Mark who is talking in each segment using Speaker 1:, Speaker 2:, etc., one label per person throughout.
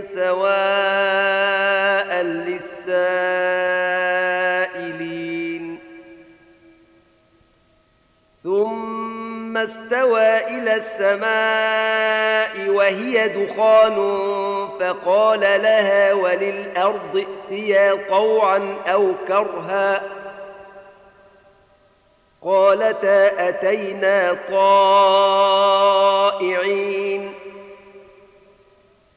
Speaker 1: سواء للسائلين. ثم استوى إلى السماء وهي دخان فقال لها وللأرض ائتيا طوعا أو كرها قالتا أتينا طائعين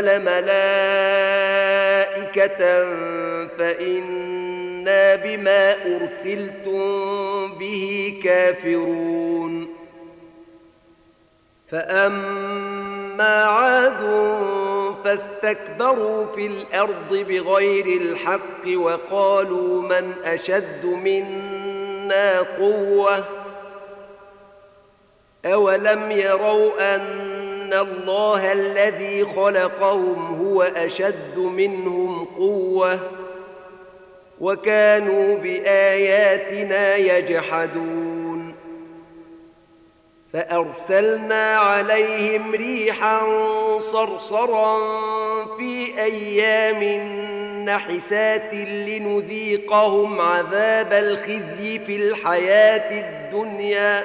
Speaker 1: لانزل ملائكة فإنا بما أرسلتم به كافرون. فأما عاد فاستكبروا في الأرض بغير الحق وقالوا من أشد منا قوة. أولم يروا أن الله الذي خلقهم هو أشد منهم قوة وكانوا بآياتنا يجحدون. فأرسلنا عليهم ريحا صرصرا في أيام نحسات لنذيقهم عذاب الخزي في الحياة الدنيا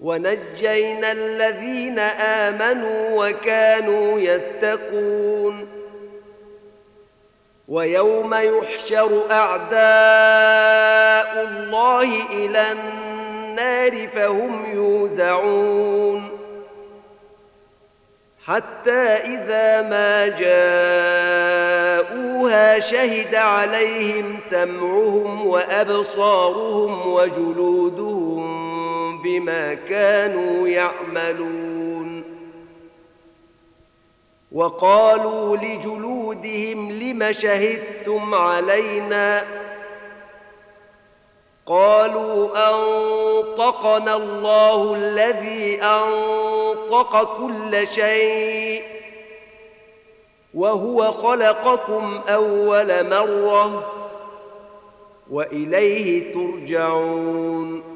Speaker 1: ونجينا الذين آمنوا وكانوا يتقون. ويوم يحشر أعداء الله إلى النار فهم يوزعون. حتى إذا ما جاءوها شهد عليهم سمعهم وأبصارهم وجلودهم بما كانوا يعملون. وقالوا لجلودهم لم شهدتم علينا؟ قالوا أنطقنا الله الذي أنطق كل شيء وهو خلقكم أول مرة وإليه ترجعون.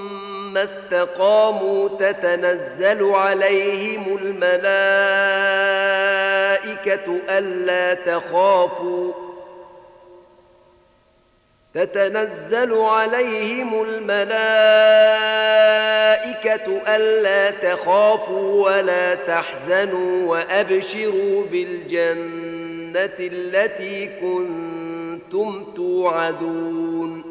Speaker 1: ثم استقاموا تتنزل عليهم الملائكة ألا تخافوا. تتنزل عليهم الملائكة ألا تخافوا ولا تحزنوا وأبشروا بالجنة التي كنتم توعدون.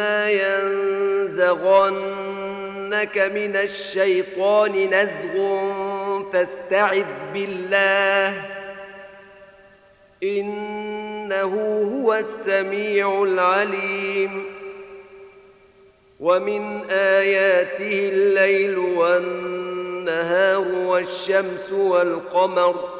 Speaker 1: واما ينزغنك من الشيطان نزغ فاستعذ بالله انه هو السميع العليم ومن آياته الليل والنهار والشمس والقمر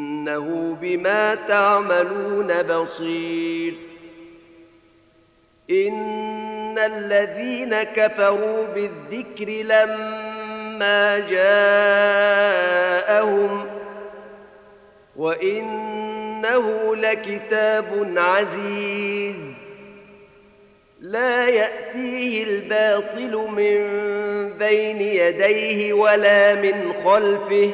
Speaker 1: إنه بما تعملون بصير. إن الذين كفروا بالذكر لما جاءهم وإن إنه لكتاب عزيز. لا يأتيه الباطل من بين يديه ولا من خلفه.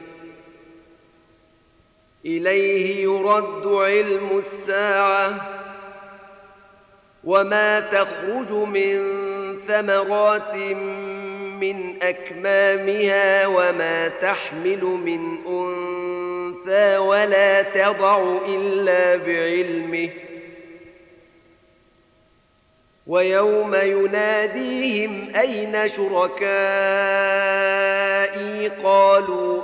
Speaker 1: إليه يرد علم الساعة وما تخرج من ثمرات من أكمامها وما تحمل من أنثى ولا تضع إلا بعلمه. ويوم يناديهم أين شركائي؟ قالوا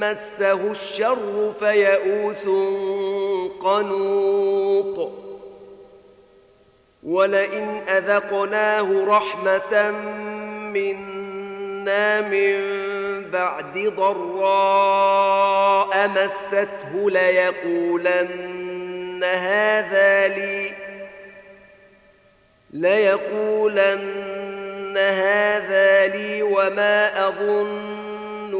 Speaker 1: مسه الشر فيئوس قنوط. ولئن أذقناه رحمة منا من بعد ضراء مسته ليقولن هذا لي ليقولن هذا لي وما أظن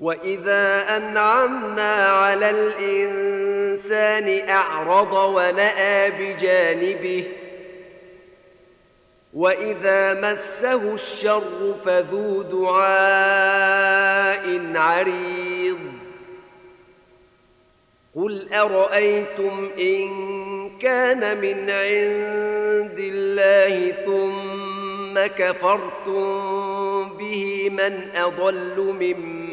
Speaker 1: واذا انعمنا على الانسان اعرض وناى بجانبه واذا مسه الشر فذو دعاء عريض قل ارايتم ان كان من عند الله ثم كفرتم به من اضل ممن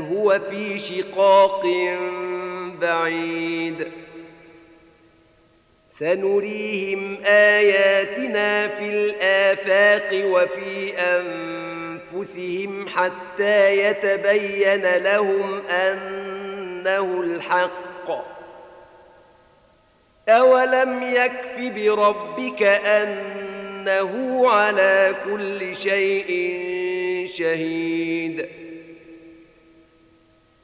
Speaker 1: هو في شقاق بعيد. سنريهم آياتنا في الآفاق وفي أنفسهم حتى يتبين لهم أنه الحق. أولم يكف بربك ان أنه على كل شيء شهيد؟